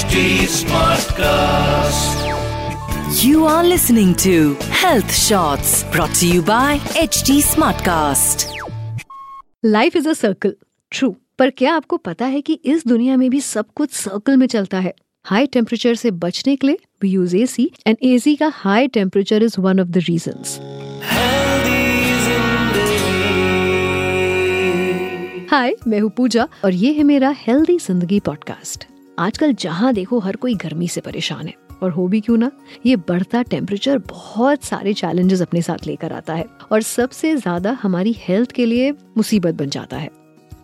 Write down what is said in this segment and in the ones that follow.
HD Smartcast. You are listening to Health Shots brought to you by HD Smartcast. Life is a circle true पर क्या आपको पता है कि इस दुनिया में भी सब कुछ सर्कल में चलता है? हाई टेम्परेचर से बचने के लिए we use AC and AC का high temperature is one of the reasons hi मैं हूँ पूजा और ये है मेरा हेल्दी ज़िंदगी पॉडकास्ट आजकल जहाँ देखो हर कोई गर्मी से परेशान है। और हो भी क्यों ना? ये बढ़ता टेम्परेचर बहुत सारे चैलेंजेस अपने साथ लेकर आता है। और सबसे ज़्यादा हमारी हेल्थ के लिए मुसीबत बन जाता है।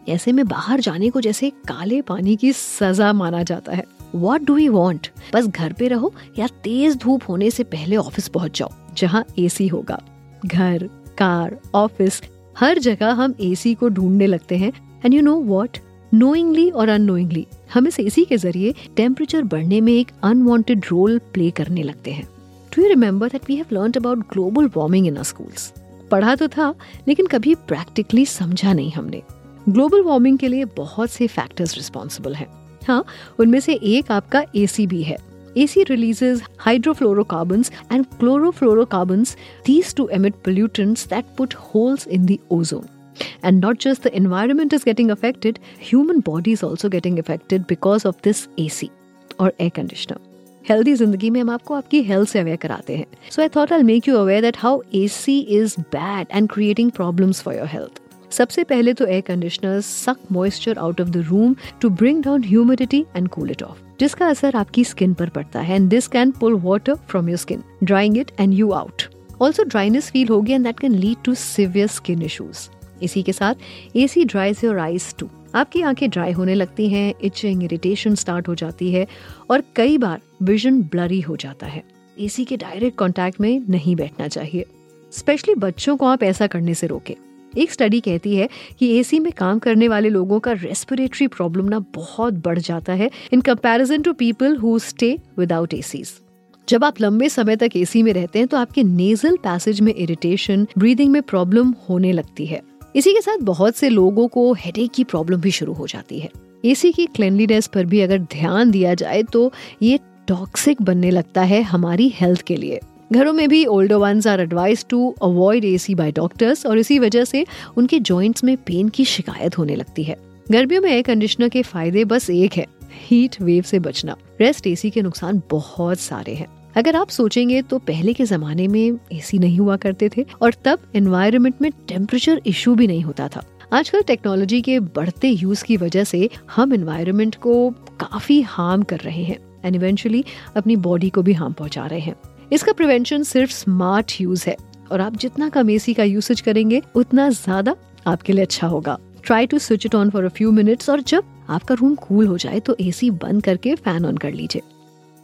ऐसे में बाहर जाने को जैसे काले पानी की सजा माना जाता है। वॉट डू वी वॉन्ट बस घर पे रहो या तेज धूप होने से पहले ऑफ़िस पहुँच जाओ, जहाँ एसी होगा। घर, कार ऑफ़िस हर जगह हम एसी को ढूँढने लगते हैं। And you know what knowingly और अनोइंगली हम इस एसी के ज़रिए टेम्परेचर बढ़ने में एक अनवांटेड रोल प्ले करने लगते हैं। Do you remember that we have learned about global warming in our schools पढ़ा तो था लेकिन कभी प्रैक्टिकली समझा नहीं हमने। ग्लोबल वार्मिंग के लिए बहुत से फैक्टर्स रिस्पॉन्सिबल हैं। हाँ उनमें से एक आपका एसी भी है। AC releases hydrofluorocarbons and chlorofluorocarbons, these two emit pollutants that put holes in the ozone. And not just the environment is getting affected, human body is also getting affected because of this AC or air conditioner. Healthy ज़िंदगी में हम आपको आपकी health से aware कराते हैं। So I thought I make you aware that how AC is bad and creating problems for your health सबसे पहले तो air conditioner suck moisture out of the room to bring down humidity and cool it off जिसका असर आपकी skin पर पड़ता है। And this can pull water from your skin drying it and you out also dryness feel होगी and that can lead to severe skin issues इसी के साथ AC dries your eyes too आपकी आँखें ड्राई होने लगती हैं इचिंग इरिटेशन स्टार्ट हो जाती है और कई बार विजन ब्लरी हो जाता है। एसी के डायरेक्ट कांटेक्ट में नहीं बैठना चाहिए। स्पेशली बच्चों को आप ऐसा करने से रोकें। एक स्टडी कहती है कि एसी में काम करने वाले लोगों का रेस्पिरेटरी प्रॉब्लम ना बहुत बढ़ जाता है in comparison to people who stay without ACs जब आप लंबे समय तक एसी में रहते हैं तो आपके नेजल पैसेज में इरिटेशन ब्रीदिंग में प्रॉब्लम होने लगती है। इसी के साथ बहुत से लोगों को हेडेक की प्रॉब्लम भी शुरू हो जाती है। एसी की क्लेनलीनेस पर भी अगर ध्यान दिया जाए तो ये टॉक्सिक बनने लगता है हमारी हेल्थ के लिए। घरों में भी older ones are advise to avoid AC by doctors और इसी वजह से उनके जॉइंट्स में पेन की शिकायत होने लगती है। गर्मियों में एयर कंडीशनर के फ़ायदे बस एक है हीट वेव से बचना। रेस्ट एसी के नुकसान बहुत सारे हैं। अगर आप सोचेंगे तो पहले के जमाने में एसी नहीं हुआ करते थे और तब एनवायरमेंट में टेम्परेचर इशू भी नहीं होता था। आजकल टेक्नोलॉजी के बढ़ते यूज़ की वजह से हम एनवायरनमेंट को काफ़ी हार्म कर रहे हैं एंड इवेंचुअली अपनी बॉडी को भी हार्म पहुँचा रहे हैं। इसका प्रिवेंशन सिर्फ़ स्मार्ट यूज़ है और आप जितना कम एसी का यूसेज करेंगे, उतना ज़्यादा आपके लिए अच्छा होगा। Try to switch it on for a few minutes और जब आपका रूम कूल हो जाए तो एसी बंद करके फ़ैन ऑन कर लीजिए।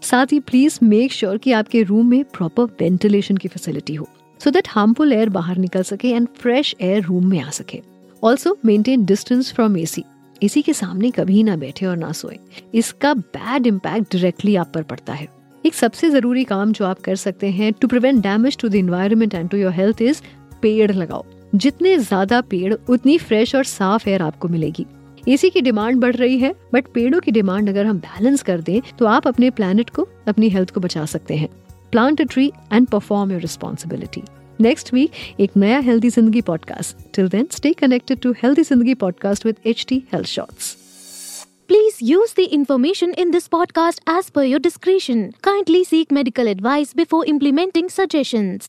साथ ही प्लीज़ मेक श्योर कि आपके रूम में प्रॉपर वेंटिलेशन की फैसिलिटी हो सो दैट हार्मफुल एयर बाहर निकल सके एंड फ्रेश एयर रूम में आ सके। Also maintain distance from AC AC के सामने कभी ना बैठे और ना सोए। इसका बैड इम्पैक्ट डायरेक्टली आप पर पड़ता है। एक सबसे ज़रूरी काम जो आप कर सकते हैं to prevent damage to the environment and to your health is पेड़ लगाओ। जितने ज़्यादा पेड़, उतनी फ्रेश और साफ़ एयर आपको मिलेगी। एसी की डिमांड बढ़ रही है, बट पेड़ों की डिमांड अगर हम बैलेंस कर दें तो आप अपने प्लानट को, अपनी हेल्थ को बचा सकते हैं plant a tree and perform your responsibility next week एक नया healthy Zindagi podcast till then stay connected to healthy Zindagi podcast with H T health shorts Please use the information in this podcast as per your discretion. Kindly seek medical advice before implementing suggestions.